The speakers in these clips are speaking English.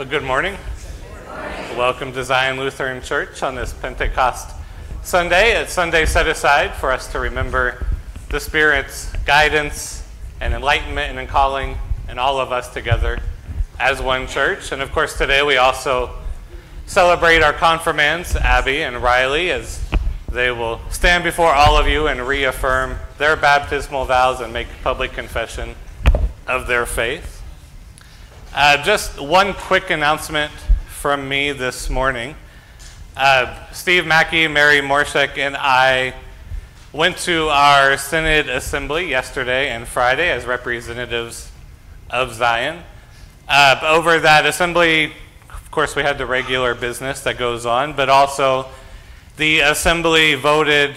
Well, good morning. Welcome to Zion Lutheran Church on this Pentecost Sunday. It's Sunday set aside for us to remember the Spirit's guidance and enlightenment and calling and all of us together as one church. And of course, today we also celebrate our confirmands, Abby and Riley, as they will stand before all of you and reaffirm their baptismal vows and make public confession of their faith. Uh, just one quick announcement from me this morning. Uh, Steve Mackey, Mary Morshek, and I went to our Synod Assembly yesterday and Friday as representatives of Zion. Uh, over that assembly, of course, we had the regular business that goes on, but also the assembly voted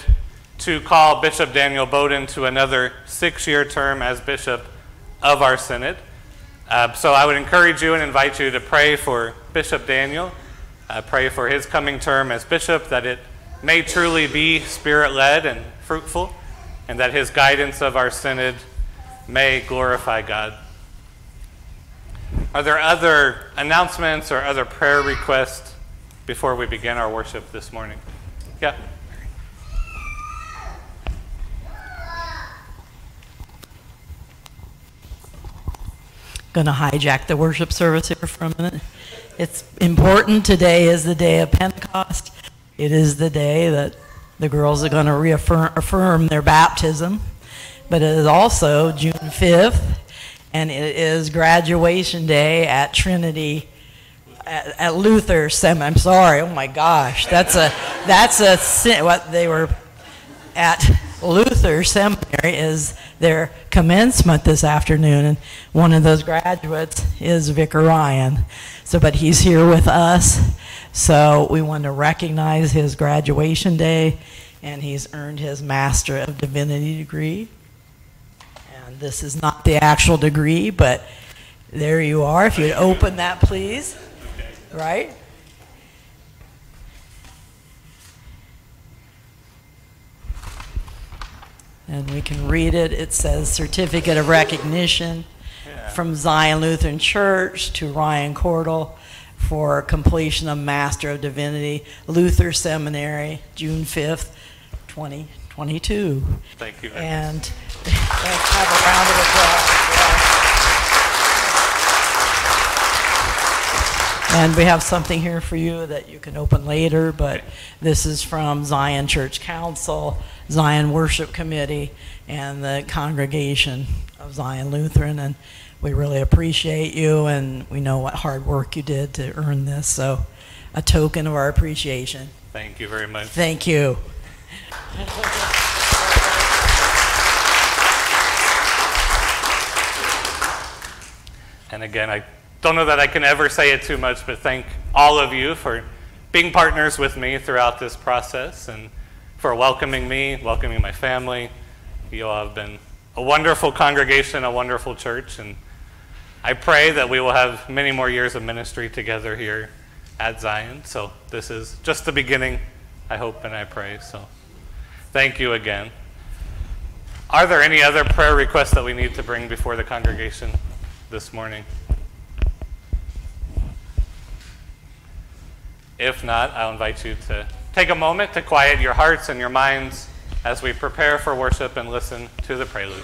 to call Bishop Daniel Bowden to another six year term as bishop of our synod. Uh, so I would encourage you and invite you to pray for Bishop Daniel. Uh, pray for his coming term as bishop, that it may truly be spirit led and fruitful, and that his guidance of our synod may glorify God. Are there other announcements or other prayer requests before we begin our worship this morning? Yeah. Going to hijack the worship service here for a minute. It's important. Today is the day of Pentecost. It is the day that the girls are going to reaffirm affirm their baptism. But it is also June 5th, and it is graduation day at Trinity. At, at Luther Seminary. I'm sorry. Oh my gosh, that's a that's a what they were at Luther Seminary is their commencement this afternoon, and one of those graduates is Vicar Ryan. So, but he's here with us, so we want to recognize his graduation day, and he's earned his Master of Divinity degree. And this is not the actual degree, but there you are. If you'd open that, please. Right? And we can read it. It says Certificate of Recognition yeah. from Zion Lutheran Church to Ryan Cordell for completion of Master of Divinity, Luther Seminary, June 5th, 2022. Thank you. And let's have a round of applause. And we have something here for you that you can open later, but this is from Zion Church Council, Zion Worship Committee, and the congregation of Zion Lutheran. And we really appreciate you, and we know what hard work you did to earn this. So, a token of our appreciation. Thank you very much. Thank you. And again, I don't know that I can ever say it too much, but thank all of you for being partners with me throughout this process and for welcoming me, welcoming my family. You all have been a wonderful congregation, a wonderful church, and I pray that we will have many more years of ministry together here at Zion. So this is just the beginning, I hope and I pray. So thank you again. Are there any other prayer requests that we need to bring before the congregation this morning? If not, I'll invite you to take a moment to quiet your hearts and your minds as we prepare for worship and listen to the prelude.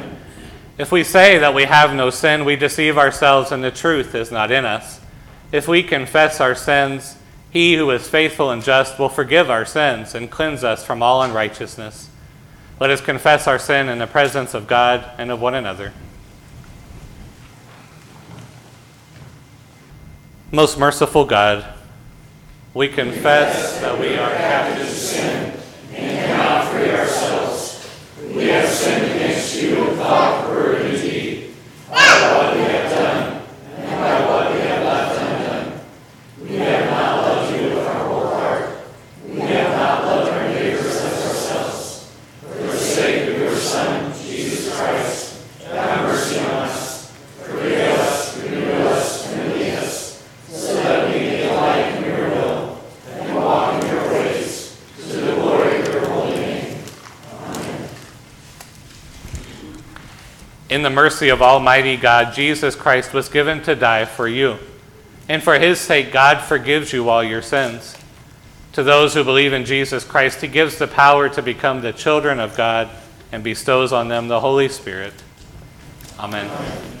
If we say that we have no sin, we deceive ourselves and the truth is not in us. If we confess our sins, he who is faithful and just will forgive our sins and cleanse us from all unrighteousness. Let us confess our sin in the presence of God and of one another. Most merciful God, we confess that we are captives to sin and cannot free ourselves. We have sinned against you in thought, word, and deed, by what we have done and by what we have left undone. We have not loved you with our whole heart. We have not loved our neighbors as ourselves. For the sake of your Son, Jesus Christ, have mercy on us. Forgive us, renew us, and lead us, so that we may delight in your will and walk in your ways, to the glory of your holy name. Amen. In the mercy of Almighty God, Jesus Christ was given to die for you. And for his sake, God forgives you all your sins. To those who believe in Jesus Christ, he gives the power to become the children of God and bestows on them the Holy Spirit. Amen. The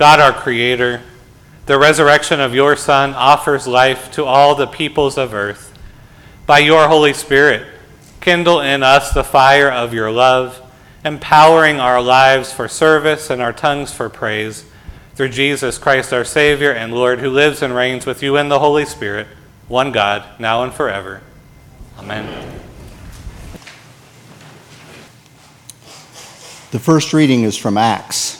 God, our Creator, the resurrection of your Son offers life to all the peoples of earth. By your Holy Spirit, kindle in us the fire of your love, empowering our lives for service and our tongues for praise. Through Jesus Christ, our Savior and Lord, who lives and reigns with you in the Holy Spirit, one God, now and forever. Amen. The first reading is from Acts.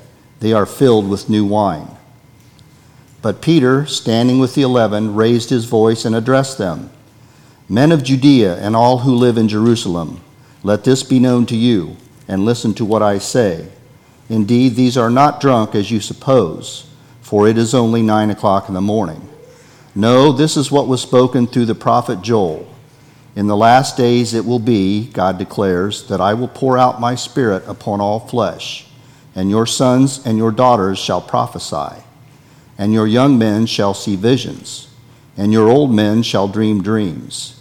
They are filled with new wine. But Peter, standing with the eleven, raised his voice and addressed them Men of Judea and all who live in Jerusalem, let this be known to you, and listen to what I say. Indeed, these are not drunk as you suppose, for it is only nine o'clock in the morning. No, this is what was spoken through the prophet Joel. In the last days it will be, God declares, that I will pour out my spirit upon all flesh, and your sons and your daughters shall prophesy, and your young men shall see visions, and your old men shall dream dreams.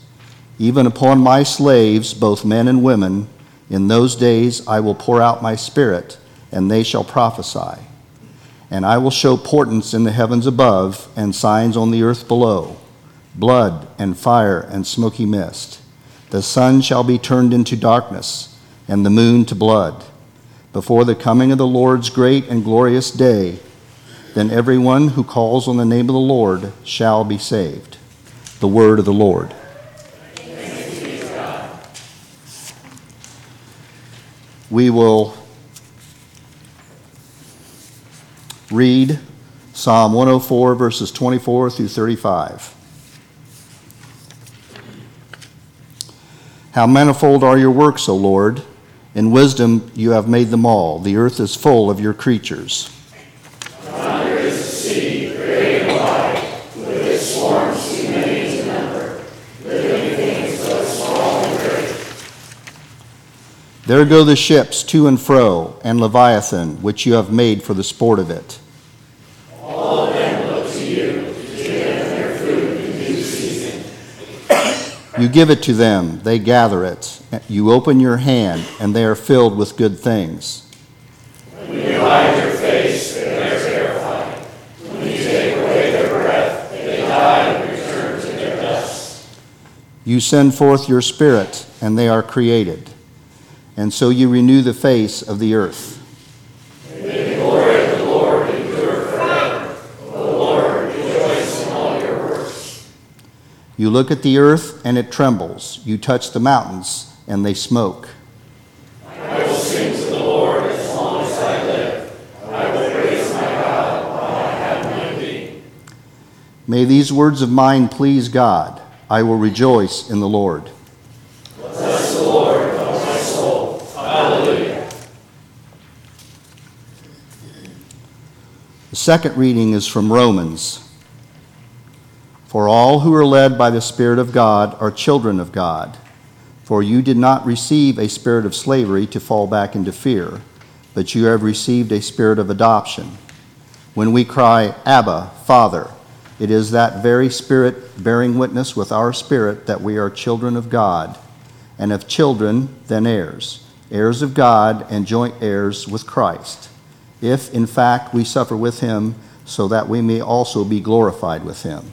Even upon my slaves, both men and women, in those days I will pour out my spirit, and they shall prophesy. And I will show portents in the heavens above, and signs on the earth below blood and fire and smoky mist. The sun shall be turned into darkness, and the moon to blood, before the coming of the Lord's great and glorious day. Then everyone who calls on the name of the Lord shall be saved. The word of the Lord. We will read Psalm 104, verses 24 through 35. How manifold are your works, O Lord! In wisdom you have made them all. The earth is full of your creatures. There go the ships to and fro, and Leviathan, which you have made for the sport of it. All of them look to you to give them their food in due season. You give it to them, they gather it. You open your hand, and they are filled with good things. When you hide your face, they are terrified. When you take away their breath, they die and return to their dust. You send forth your spirit, and they are created. And so you renew the face of the earth. May the glory of the Lord endure forever. O Lord, rejoice in all your works. You look at the earth, and it trembles. You touch the mountains, and they smoke. I will sing to the Lord as long as I live. I will praise my God while I have my being. May these words of mine please God. I will rejoice in the Lord. Bless the Lord, my soul. Hallelujah. The second reading is from Romans. For all who are led by the Spirit of God are children of God. For you did not receive a spirit of slavery to fall back into fear, but you have received a spirit of adoption. When we cry, Abba, Father, it is that very Spirit bearing witness with our spirit that we are children of God, and if children, then heirs, heirs of God and joint heirs with Christ, if in fact we suffer with him, so that we may also be glorified with him.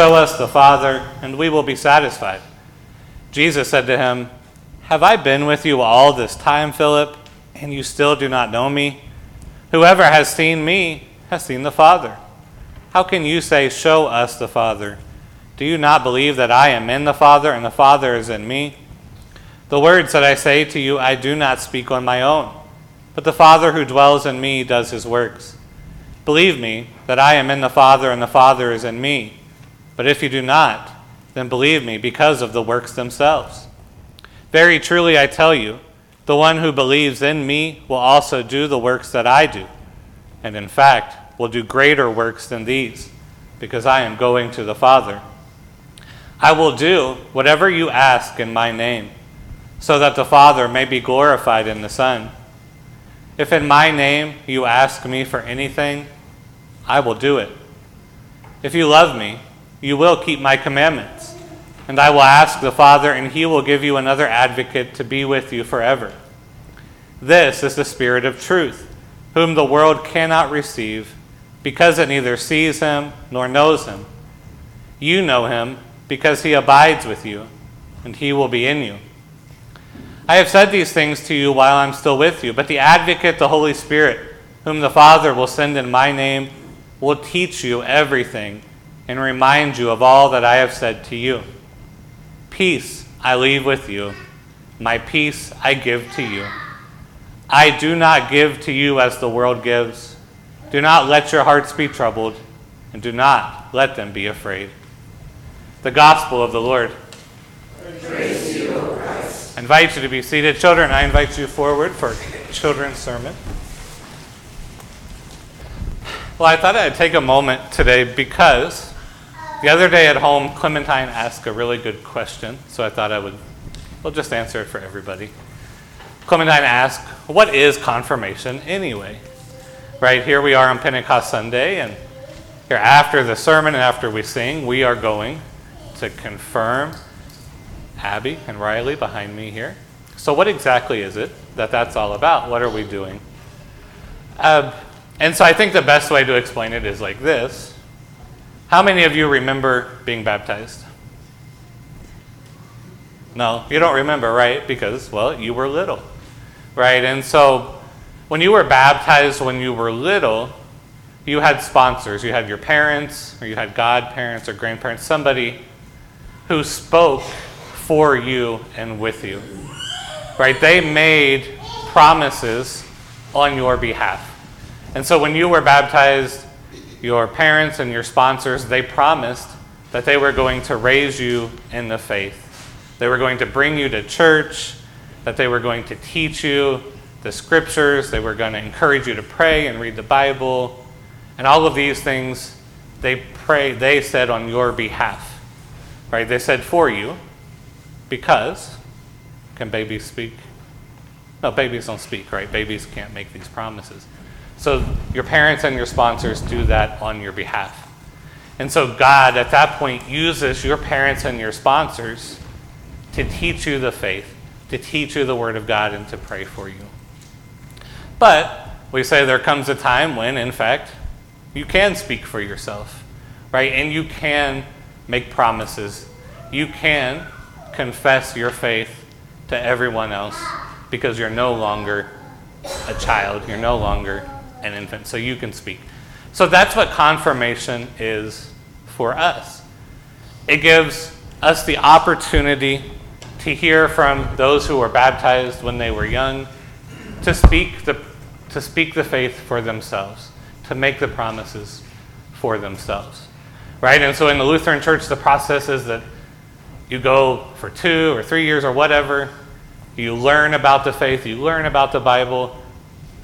Show us the Father, and we will be satisfied. Jesus said to him, Have I been with you all this time, Philip, and you still do not know me? Whoever has seen me has seen the Father. How can you say, Show us the Father? Do you not believe that I am in the Father, and the Father is in me? The words that I say to you, I do not speak on my own, but the Father who dwells in me does his works. Believe me that I am in the Father and the Father is in me. But if you do not, then believe me because of the works themselves. Very truly I tell you, the one who believes in me will also do the works that I do, and in fact will do greater works than these, because I am going to the Father. I will do whatever you ask in my name, so that the Father may be glorified in the Son. If in my name you ask me for anything, I will do it. If you love me, you will keep my commandments. And I will ask the Father, and he will give you another advocate to be with you forever. This is the Spirit of truth, whom the world cannot receive, because it neither sees him nor knows him. You know him, because he abides with you, and he will be in you. I have said these things to you while I'm still with you, but the advocate, the Holy Spirit, whom the Father will send in my name, will teach you everything and remind you of all that I have said to you. Peace I leave with you, my peace I give to you. I do not give to you as the world gives. Do not let your hearts be troubled, and do not let them be afraid. The Gospel of the Lord. Praise you, o Christ. I invite you to be seated. Children, I invite you forward for children's sermon. Well, I thought I'd take a moment today because the other day at home, Clementine asked a really good question, so I thought I would, well, just answer it for everybody. Clementine asked, What is confirmation anyway? Right here we are on Pentecost Sunday, and here after the sermon and after we sing, we are going to confirm Abby and Riley behind me here. So, what exactly is it that that's all about? What are we doing? Uh, and so I think the best way to explain it is like this How many of you remember being baptized? No, you don't remember, right? Because, well, you were little, right? And so when you were baptized when you were little, you had sponsors. You had your parents, or you had godparents or grandparents, somebody who spoke for you and with you, right? They made promises on your behalf. And so when you were baptized, your parents and your sponsors, they promised that they were going to raise you in the faith. They were going to bring you to church, that they were going to teach you the scriptures, they were going to encourage you to pray and read the Bible, and all of these things they pray they said on your behalf. Right? They said for you because can babies speak? No, babies don't speak, right? Babies can't make these promises. So your parents and your sponsors do that on your behalf. And so God, at that point, uses your parents and your sponsors to teach you the faith, to teach you the Word of God, and to pray for you. But we say there comes a time when, in fact, you can speak for yourself, right? And you can make promises. You can confess your faith to everyone else because you're no longer a child, you're no longer an infant, so you can speak. So that's what confirmation is for us. It gives us the opportunity to hear from those who were baptized when they were young, to speak the, to speak the faith for themselves, to make the promises for themselves. Right? And so in the Lutheran Church, the process is that you go for two or three years or whatever, you learn about the faith, you learn about the Bible,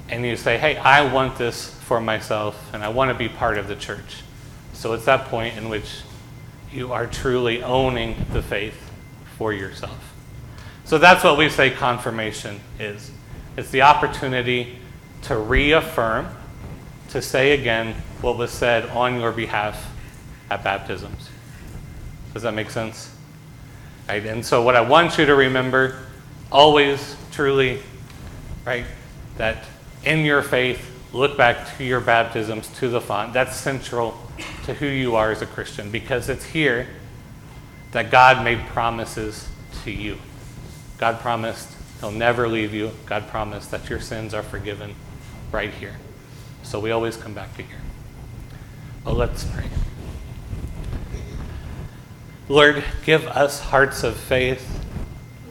and you say, hey, I want this for myself and I want to be part of the church. So it's that point in which you are truly owning the faith for yourself. So that's what we say confirmation is. It's the opportunity to reaffirm, to say again what was said on your behalf at baptisms. Does that make sense? Right? And so what I want you to remember always truly, right, that in your faith, look back to your baptisms, to the font. That's central to who you are as a Christian because it's here that God made promises to you. God promised He'll never leave you. God promised that your sins are forgiven right here. So we always come back to here. Well, let's pray. Lord, give us hearts of faith.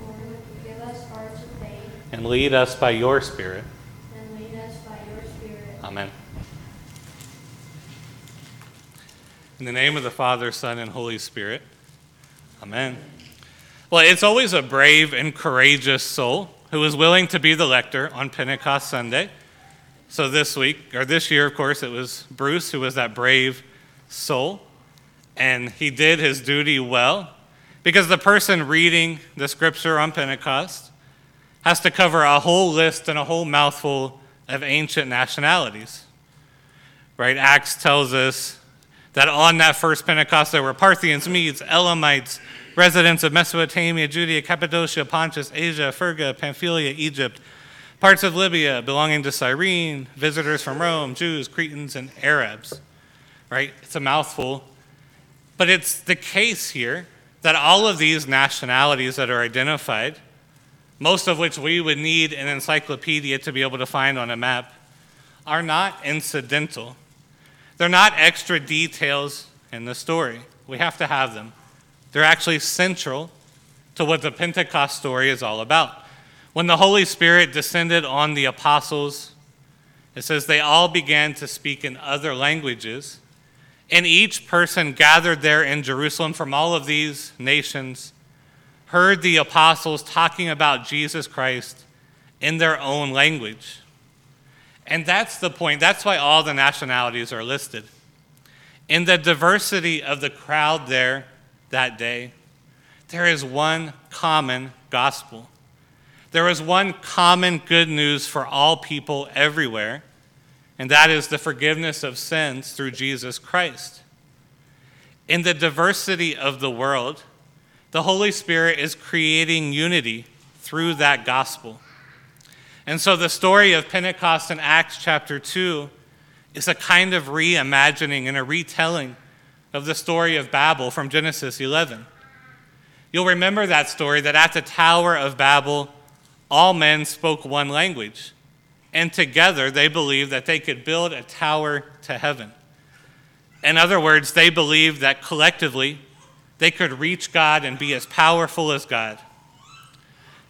Lord, give us hearts of faith. And lead us by your Spirit Amen. In the name of the Father, Son, and Holy Spirit. Amen. Well, it's always a brave and courageous soul who is willing to be the lector on Pentecost Sunday. So this week, or this year, of course, it was Bruce who was that brave soul. And he did his duty well because the person reading the scripture on Pentecost has to cover a whole list and a whole mouthful of ancient nationalities. right? Acts tells us that on that first Pentecost there were Parthians, Medes, Elamites, residents of Mesopotamia, Judea, Cappadocia, Pontus, Asia, Phrygia, Pamphylia, Egypt, parts of Libya belonging to Cyrene, visitors from Rome, Jews, Cretans, and Arabs. Right? It's a mouthful. But it's the case here that all of these nationalities that are identified, most of which we would need an encyclopedia to be able to find on a map, are not incidental. They're not extra details in the story. We have to have them. They're actually central to what the Pentecost story is all about. When the Holy Spirit descended on the apostles, it says they all began to speak in other languages, and each person gathered there in Jerusalem from all of these nations heard the apostles talking about Jesus Christ in their own language. And that's the point. That's why all the nationalities are listed. In the diversity of the crowd there that day, there is one common gospel. There is one common good news for all people everywhere, and that is the forgiveness of sins through Jesus Christ. In the diversity of the world, the Holy Spirit is creating unity through that gospel. And so the story of Pentecost in Acts chapter 2 is a kind of reimagining and a retelling of the story of Babel from Genesis 11. You'll remember that story that at the Tower of Babel, all men spoke one language, and together they believed that they could build a tower to heaven. In other words, they believed that collectively they could reach God and be as powerful as God.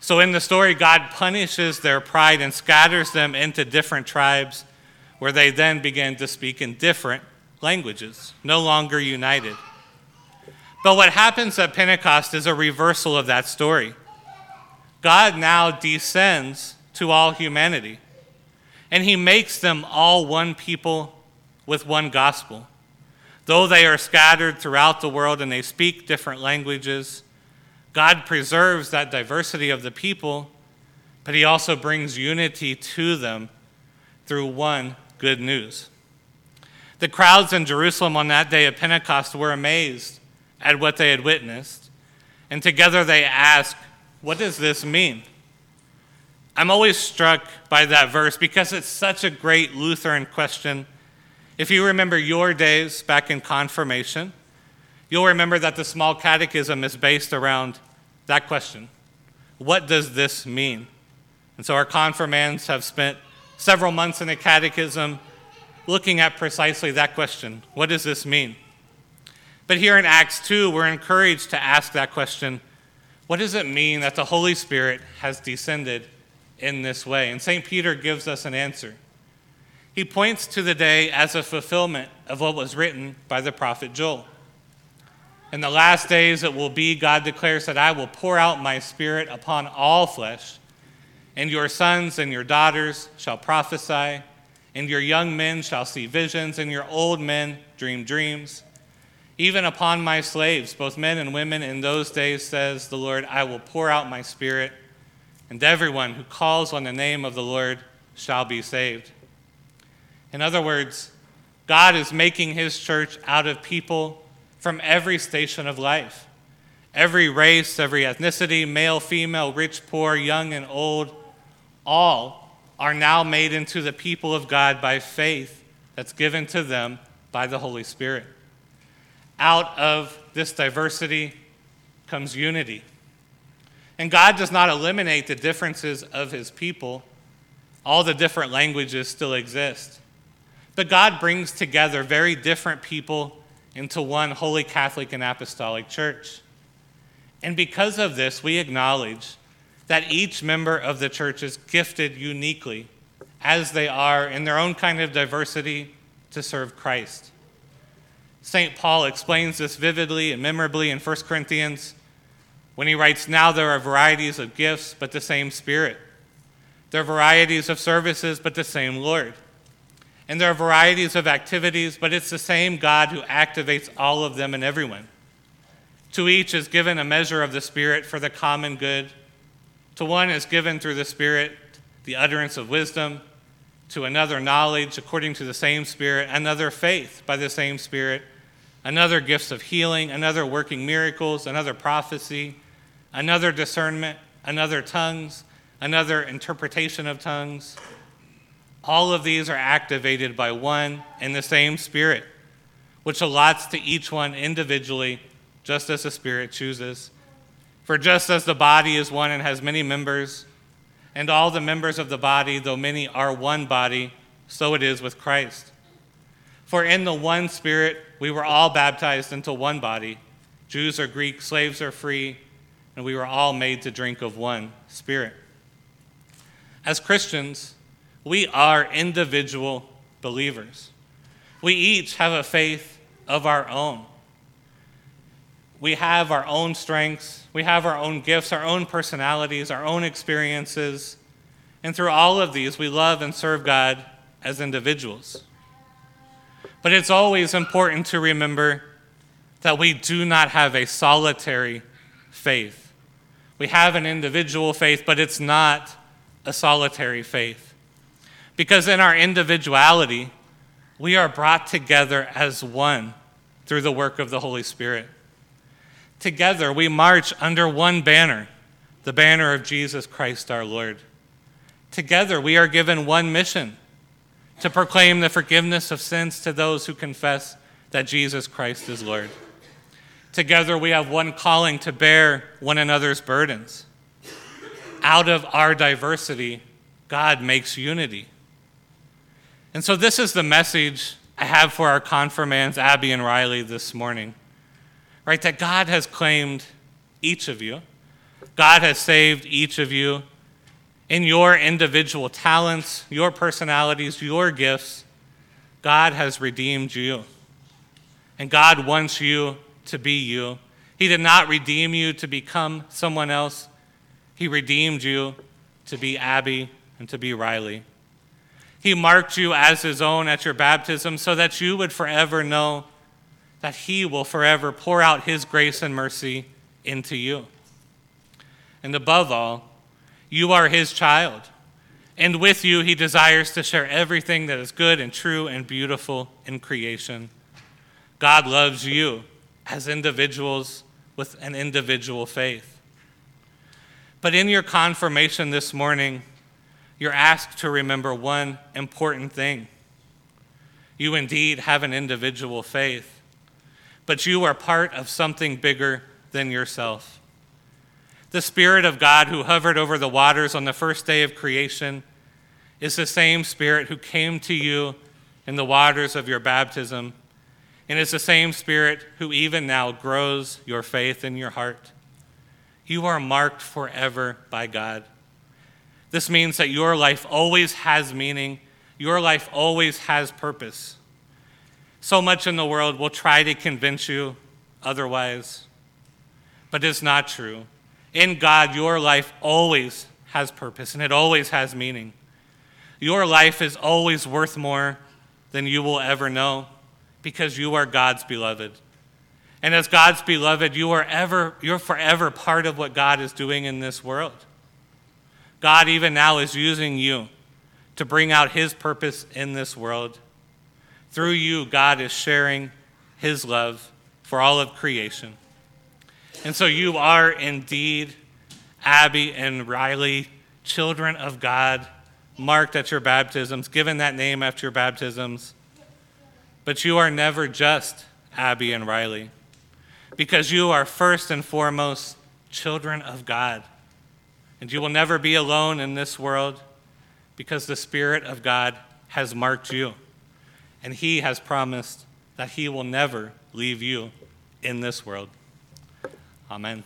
So in the story, God punishes their pride and scatters them into different tribes where they then begin to speak in different languages, no longer united. But what happens at Pentecost is a reversal of that story. God now descends to all humanity, and he makes them all one people with one gospel. Though they are scattered throughout the world and they speak different languages, God preserves that diversity of the people, but He also brings unity to them through one good news. The crowds in Jerusalem on that day of Pentecost were amazed at what they had witnessed, and together they asked, What does this mean? I'm always struck by that verse because it's such a great Lutheran question. If you remember your days back in confirmation, you'll remember that the small catechism is based around that question What does this mean? And so our confirmands have spent several months in the catechism looking at precisely that question What does this mean? But here in Acts 2, we're encouraged to ask that question What does it mean that the Holy Spirit has descended in this way? And St. Peter gives us an answer. He points to the day as a fulfillment of what was written by the prophet Joel. In the last days it will be, God declares, that I will pour out my spirit upon all flesh, and your sons and your daughters shall prophesy, and your young men shall see visions, and your old men dream dreams. Even upon my slaves, both men and women, in those days, says the Lord, I will pour out my spirit, and everyone who calls on the name of the Lord shall be saved. In other words, God is making his church out of people from every station of life. Every race, every ethnicity, male, female, rich, poor, young, and old, all are now made into the people of God by faith that's given to them by the Holy Spirit. Out of this diversity comes unity. And God does not eliminate the differences of his people, all the different languages still exist. But God brings together very different people into one holy Catholic and Apostolic Church. And because of this, we acknowledge that each member of the church is gifted uniquely as they are in their own kind of diversity to serve Christ. St. Paul explains this vividly and memorably in 1 Corinthians when he writes, Now there are varieties of gifts, but the same Spirit. There are varieties of services, but the same Lord. And there are varieties of activities, but it's the same God who activates all of them and everyone. To each is given a measure of the Spirit for the common good. To one is given through the Spirit the utterance of wisdom, to another knowledge according to the same Spirit, another faith by the same Spirit, another gifts of healing, another working miracles, another prophecy, another discernment, another tongues, another interpretation of tongues. All of these are activated by one and the same Spirit, which allots to each one individually, just as the Spirit chooses. For just as the body is one and has many members, and all the members of the body, though many, are one body, so it is with Christ. For in the one Spirit we were all baptized into one body Jews or Greeks, slaves or free, and we were all made to drink of one Spirit. As Christians, we are individual believers. We each have a faith of our own. We have our own strengths, we have our own gifts, our own personalities, our own experiences. And through all of these, we love and serve God as individuals. But it's always important to remember that we do not have a solitary faith. We have an individual faith, but it's not a solitary faith. Because in our individuality, we are brought together as one through the work of the Holy Spirit. Together, we march under one banner, the banner of Jesus Christ our Lord. Together, we are given one mission to proclaim the forgiveness of sins to those who confess that Jesus Christ is Lord. Together, we have one calling to bear one another's burdens. Out of our diversity, God makes unity. And so, this is the message I have for our confirmands, Abby and Riley, this morning. Right? That God has claimed each of you, God has saved each of you in your individual talents, your personalities, your gifts. God has redeemed you. And God wants you to be you. He did not redeem you to become someone else, He redeemed you to be Abby and to be Riley. He marked you as his own at your baptism so that you would forever know that he will forever pour out his grace and mercy into you. And above all, you are his child. And with you, he desires to share everything that is good and true and beautiful in creation. God loves you as individuals with an individual faith. But in your confirmation this morning, you're asked to remember one important thing. You indeed have an individual faith, but you are part of something bigger than yourself. The Spirit of God who hovered over the waters on the first day of creation is the same Spirit who came to you in the waters of your baptism, and is the same Spirit who even now grows your faith in your heart. You are marked forever by God. This means that your life always has meaning, your life always has purpose. So much in the world will try to convince you otherwise, but it's not true. In God, your life always has purpose and it always has meaning. Your life is always worth more than you will ever know because you are God's beloved. And as God's beloved, you are ever you're forever part of what God is doing in this world. God, even now, is using you to bring out His purpose in this world. Through you, God is sharing His love for all of creation. And so you are indeed, Abby and Riley, children of God, marked at your baptisms, given that name after your baptisms. But you are never just Abby and Riley, because you are first and foremost children of God. And you will never be alone in this world because the Spirit of God has marked you. And He has promised that He will never leave you in this world. Amen.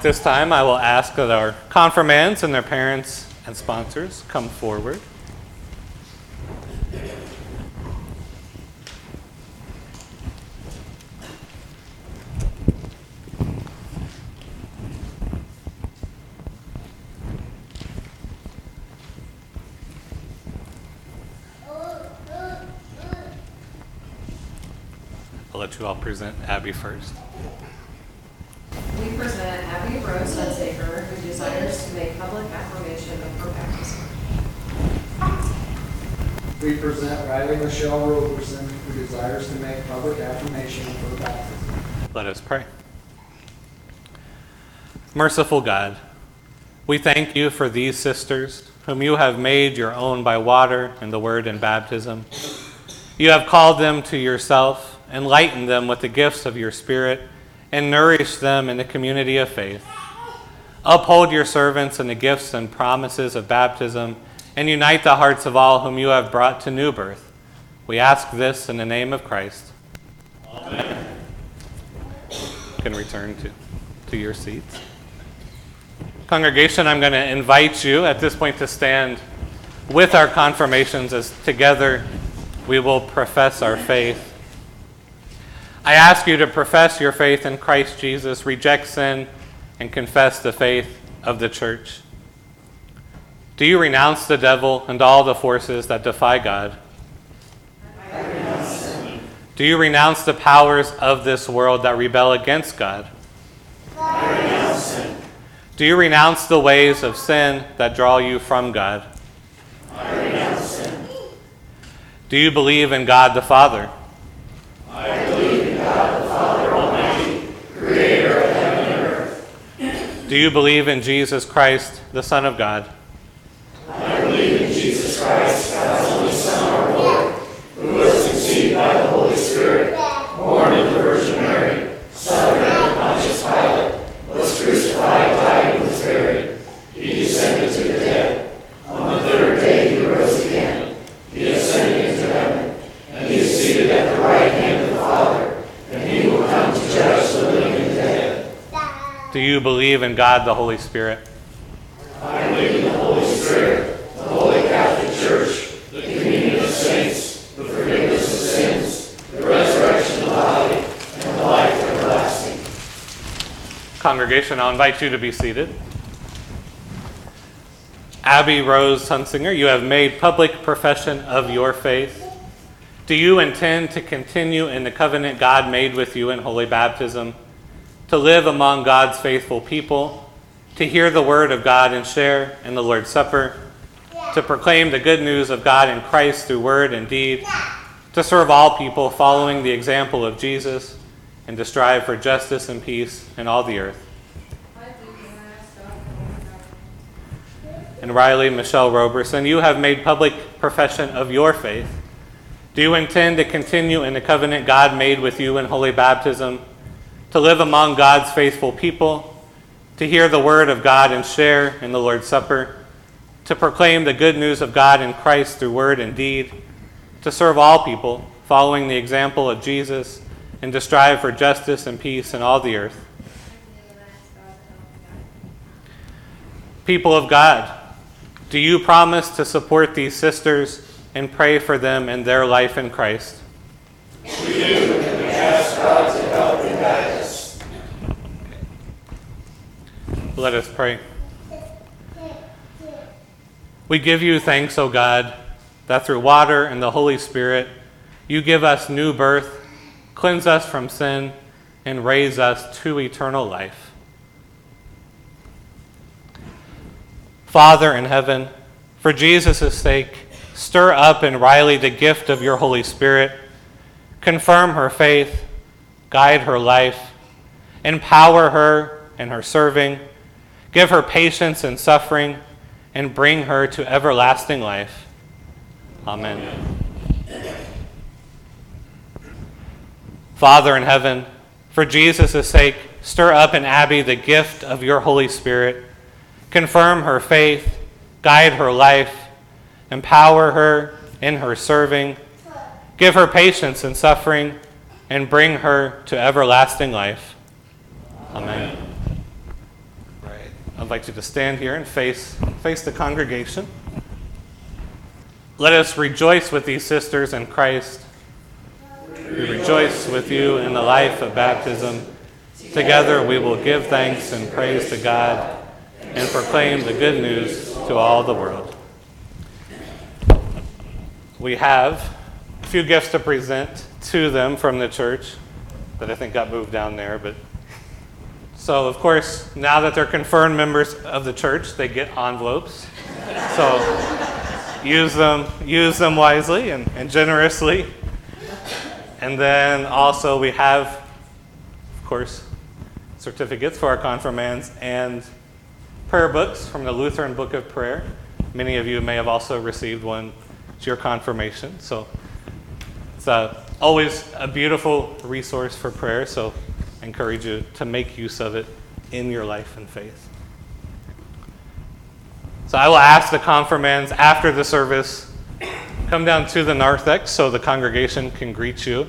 At this time, I will ask that our confirmands and their parents and sponsors come forward. I'll let you all present Abby first. We present Abby Rose Hunsaker, who desires to make public affirmation of her baptism. We present Riley Michelle Roberson, who desires to make public affirmation of her baptism. Let us pray. Merciful God, we thank you for these sisters, whom you have made your own by water and the word in baptism. You have called them to yourself, enlightened them with the gifts of your Spirit, and nourished them in the community of faith. Uphold your servants in the gifts and promises of baptism, and unite the hearts of all whom you have brought to new birth. We ask this in the name of Christ. Amen. You can return to, to your seats. Congregation, I'm going to invite you at this point to stand with our confirmands as together we will profess our faith. I ask you to profess your faith in Christ Jesus, reject sin, and confess the faith of the church. Do you renounce the devil and all the forces that defy God? Do you renounce the powers of this world that rebel against God? Do you renounce the ways of sin that draw you from God? I renounce sin. Do you believe in God the Father? I believe in God the Father Almighty, creator of heaven and earth. Do you believe in Jesus Christ, the Son of God? Do you believe in God the Holy Spirit? I believe in the Holy Spirit, the Holy Catholic Church, the communion of saints, the forgiveness of sins, the resurrection of the body, and the life everlasting. Congregation, I'll invite you to be seated. Abby Rose Hunsinger, you have made public profession of your faith. Do you intend to continue in the covenant God made with you in holy baptism, to live among God's faithful people, to hear the word of God and share in the Lord's Supper, to proclaim the good news of God in Christ through word and deed, to serve all people following the example of Jesus, and to strive for justice and peace in all the earth? and Riley Michelle Roberson, you have made public profession of your faith. Do you intend to continue in the covenant God made with you in holy baptism, to live among God's faithful people, to hear the word of God and share in the Lord's Supper, to proclaim the good news of God in Christ through word and deed, to serve all people, following the example of Jesus, and to strive for justice and peace in all the earth? People of God, do you promise to support these sisters and pray for them in their life in Christ? We do, and we ask God to help and guide us. Let us pray. We give you thanks, O God, that through water and the Holy Spirit you give us new birth, cleanse us from sin, and raise us to eternal life. Father in heaven, for Jesus' sake, stir up in Riley the gift of your Holy Spirit. Confirm her faith, guide her life, empower her in her serving, give her patience and suffering, and bring her to everlasting life. Amen. Father in heaven, for Jesus' sake, stir up in Abby the gift of your Holy Spirit confirm her faith, guide her life, empower her in her serving, give her patience in suffering, and bring her to everlasting life. Amen. I'd like you to stand here and face, face the congregation. Let us rejoice with these sisters in Christ. We rejoice with you in the life of baptism. Together we will give thanks and praise to God and proclaim the good news to all the world. We have a few gifts to present to them from the church that I think got moved down there, but so of course, now that they're confirmed members of the church, they get envelopes. So use them, use them wisely and, and generously. And then also we have, of course, certificates for our confirmands and prayer books from the Lutheran Book of Prayer. Many of you may have also received one. It's your confirmation. So it's uh, always a beautiful resource for prayer. So Encourage you to make use of it in your life and faith. So I will ask the confirmands after the service, come down to the narthex so the congregation can greet you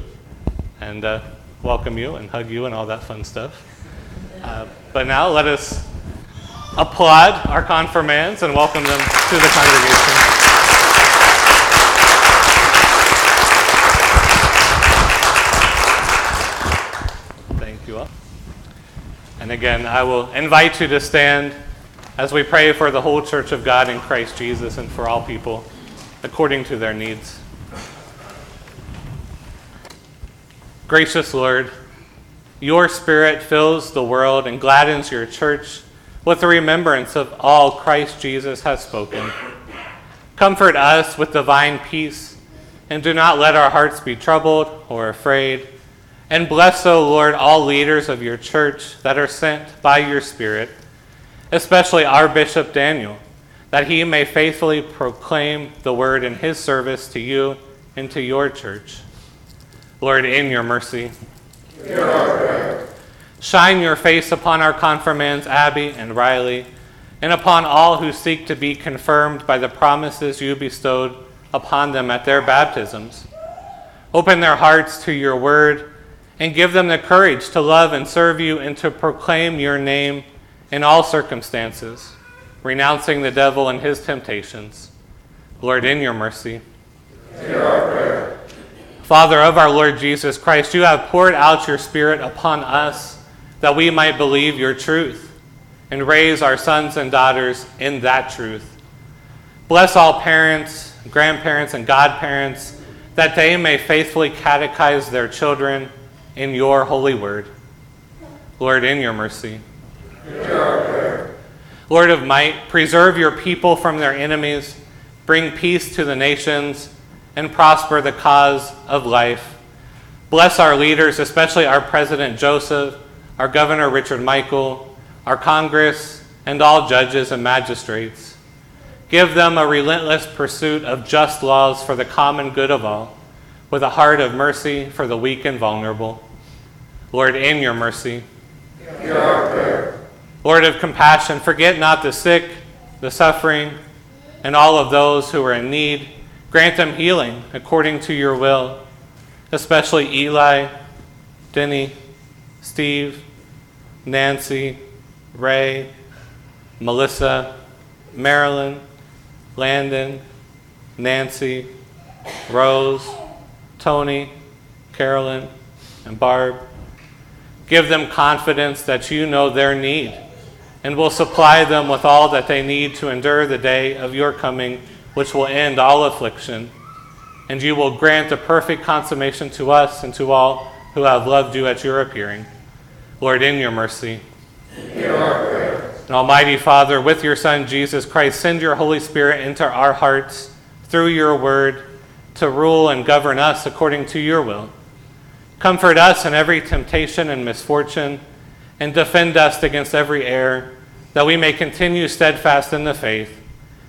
and uh, welcome you and hug you and all that fun stuff. Uh, but now let us applaud our confirmands and welcome them to the congregation. Thank you all. And again, I will invite you to stand as we pray for the whole church of God in Christ Jesus and for all people according to their needs. Gracious Lord, your Spirit fills the world and gladdens your church with the remembrance of all Christ Jesus has spoken. Comfort us with divine peace, and do not let our hearts be troubled or afraid. And bless, O Lord, all leaders of your church that are sent by your Spirit, especially our Bishop Daniel, that he may faithfully proclaim the word in his service to you and to your church. Lord, in your mercy, shine your face upon our confirmands, Abby and Riley, and upon all who seek to be confirmed by the promises you bestowed upon them at their baptisms. Open their hearts to your word and give them the courage to love and serve you and to proclaim your name in all circumstances, renouncing the devil and his temptations. Lord, in your mercy. Hear our prayer. Father of our Lord Jesus Christ, you have poured out your Spirit upon us that we might believe your truth and raise our sons and daughters in that truth. Bless all parents, grandparents, and godparents that they may faithfully catechize their children in your holy word. Lord, in your mercy. Lord of might, preserve your people from their enemies, bring peace to the nations, and prosper the cause of life. Bless our leaders, especially our President Joseph, our Governor Richard Michael, our Congress, and all judges and magistrates. Give them a relentless pursuit of just laws for the common good of all, with a heart of mercy for the weak and vulnerable. Lord, in your mercy. Lord of compassion, forget not the sick, the suffering, and all of those who are in need. Grant them healing according to your will, especially Eli, Denny, Steve, Nancy, Ray, Melissa, Marilyn, Landon, Nancy, Rose, Tony, Carolyn, and Barb. Give them confidence that you know their need and will supply them with all that they need to endure the day of your coming, which will end all affliction. And you will grant a perfect consummation to us and to all who have loved you at your appearing. Lord, in your mercy. And Almighty Father, with your Son Jesus Christ, send your Holy Spirit into our hearts through your word to rule and govern us according to your will. Comfort us in every temptation and misfortune, and defend us against every error, that we may continue steadfast in the faith,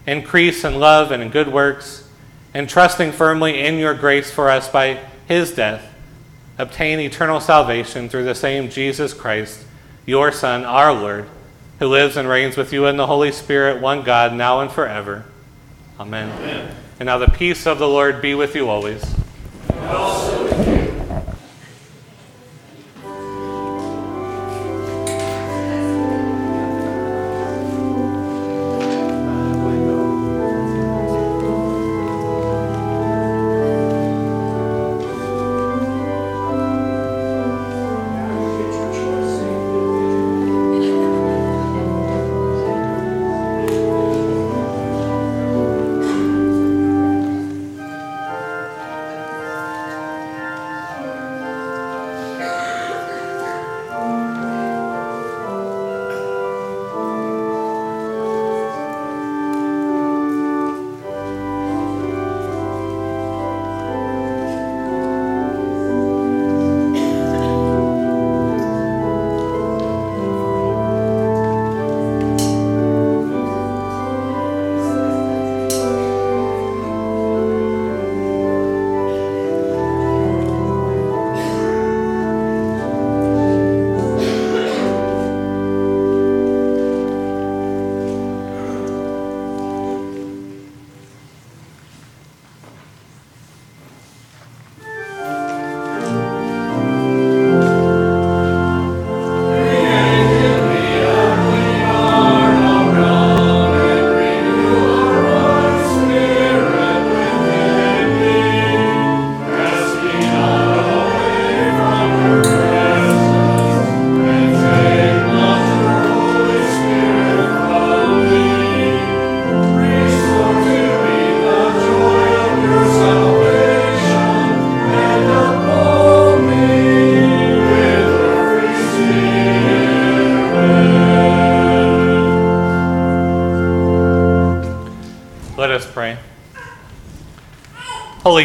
increase in love and in good works, and trusting firmly in your grace for us by his death, obtain eternal salvation through the same Jesus Christ, your Son, our Lord, who lives and reigns with you in the Holy Spirit, one God, now and forever. Amen. Amen. And now the peace of the Lord be with you always.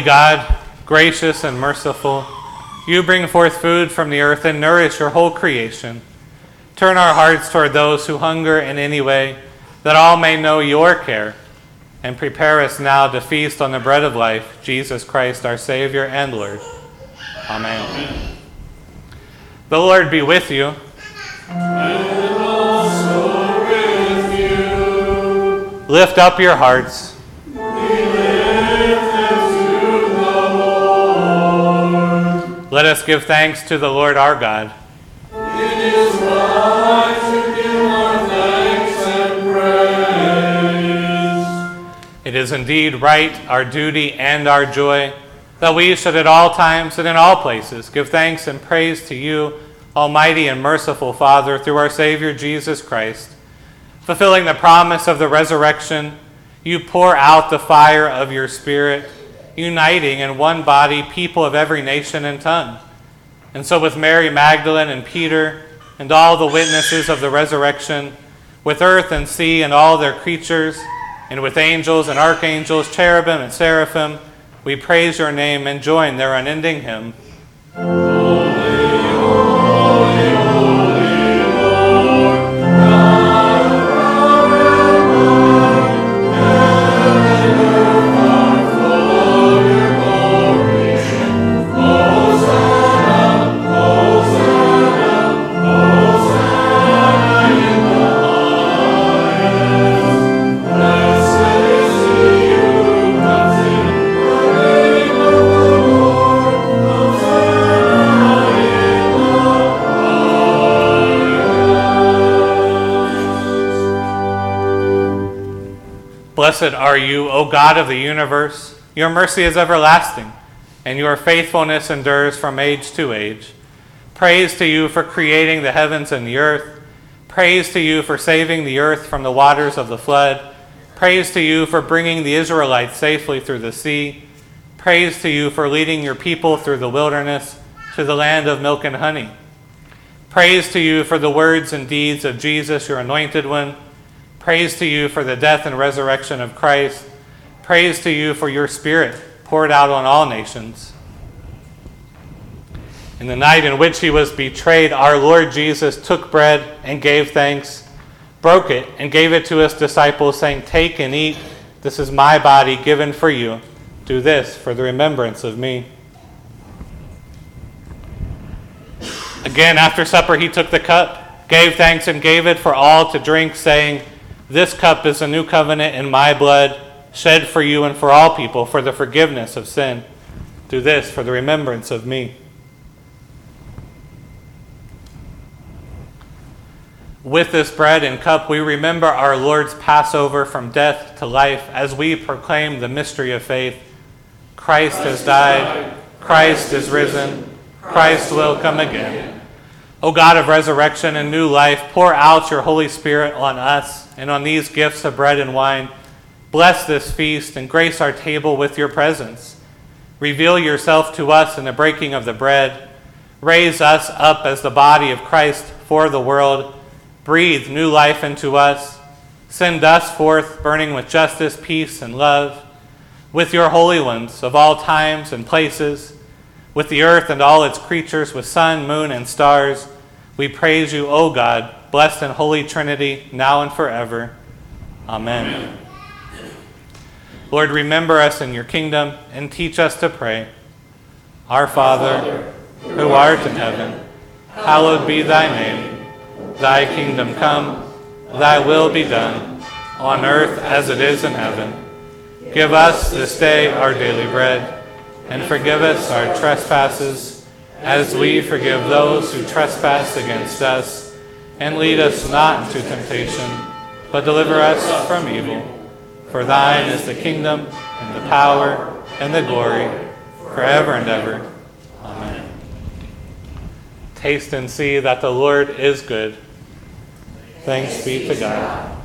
God, gracious and merciful, you bring forth food from the earth and nourish your whole creation. Turn our hearts toward those who hunger in any way, that all may know your care, and prepare us now to feast on the bread of life, Jesus Christ, our Savior and Lord. Amen. The Lord be with you. And also with you. Lift up your hearts. Give thanks to the Lord our God. It is right to give our thanks and praise. It is indeed right, our duty and our joy, that we should at all times and in all places give thanks and praise to you, Almighty and merciful Father, through our Savior Jesus Christ. Fulfilling the promise of the resurrection, you pour out the fire of your Spirit, uniting in one body people of every nation and tongue. And so, with Mary Magdalene and Peter and all the witnesses of the resurrection, with earth and sea and all their creatures, and with angels and archangels, cherubim and seraphim, we praise your name and join their unending hymn. Blessed are you, O God of the universe. Your mercy is everlasting, and your faithfulness endures from age to age. Praise to you for creating the heavens and the earth. Praise to you for saving the earth from the waters of the flood. Praise to you for bringing the Israelites safely through the sea. Praise to you for leading your people through the wilderness to the land of milk and honey. Praise to you for the words and deeds of Jesus, your anointed one. Praise to you for the death and resurrection of Christ. Praise to you for your Spirit poured out on all nations. In the night in which he was betrayed, our Lord Jesus took bread and gave thanks, broke it, and gave it to his disciples, saying, Take and eat. This is my body given for you. Do this for the remembrance of me. Again, after supper, he took the cup, gave thanks, and gave it for all to drink, saying, This cup is a new covenant in my blood, shed for you and for all people for the forgiveness of sin. Do this for the remembrance of me. With this bread and cup, we remember our Lord's Passover from death to life as we proclaim the mystery of faith. Christ has died, Christ is risen, Christ will come again. O God of resurrection and new life, pour out your Holy Spirit on us and on these gifts of bread and wine. Bless this feast and grace our table with your presence. Reveal yourself to us in the breaking of the bread. Raise us up as the body of Christ for the world. Breathe new life into us. Send us forth burning with justice, peace, and love. With your holy ones of all times and places, with the earth and all its creatures, with sun, moon, and stars, we praise you, O God, blessed and holy Trinity, now and forever. Amen. Lord, remember us in your kingdom and teach us to pray. Our Father, who art in heaven, hallowed be thy name. Thy kingdom come, thy will be done, on earth as it is in heaven. Give us this day our daily bread, and forgive us our trespasses, as we forgive those who trespass against us. And lead us not into temptation, but deliver us from evil. For thine is the kingdom, and the power, and the glory, forever and ever. Amen. Taste and see that the Lord is good. Thanks be to God.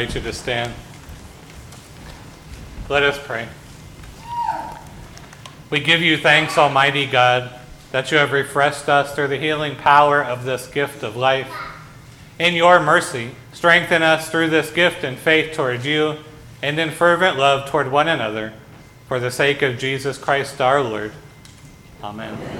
Invite you to stand. Let us pray. We give you thanks, Almighty God, that you have refreshed us through the healing power of this gift of life. In your mercy, strengthen us through this gift in faith toward you and in fervent love toward one another, for the sake of Jesus Christ our Lord. Amen. The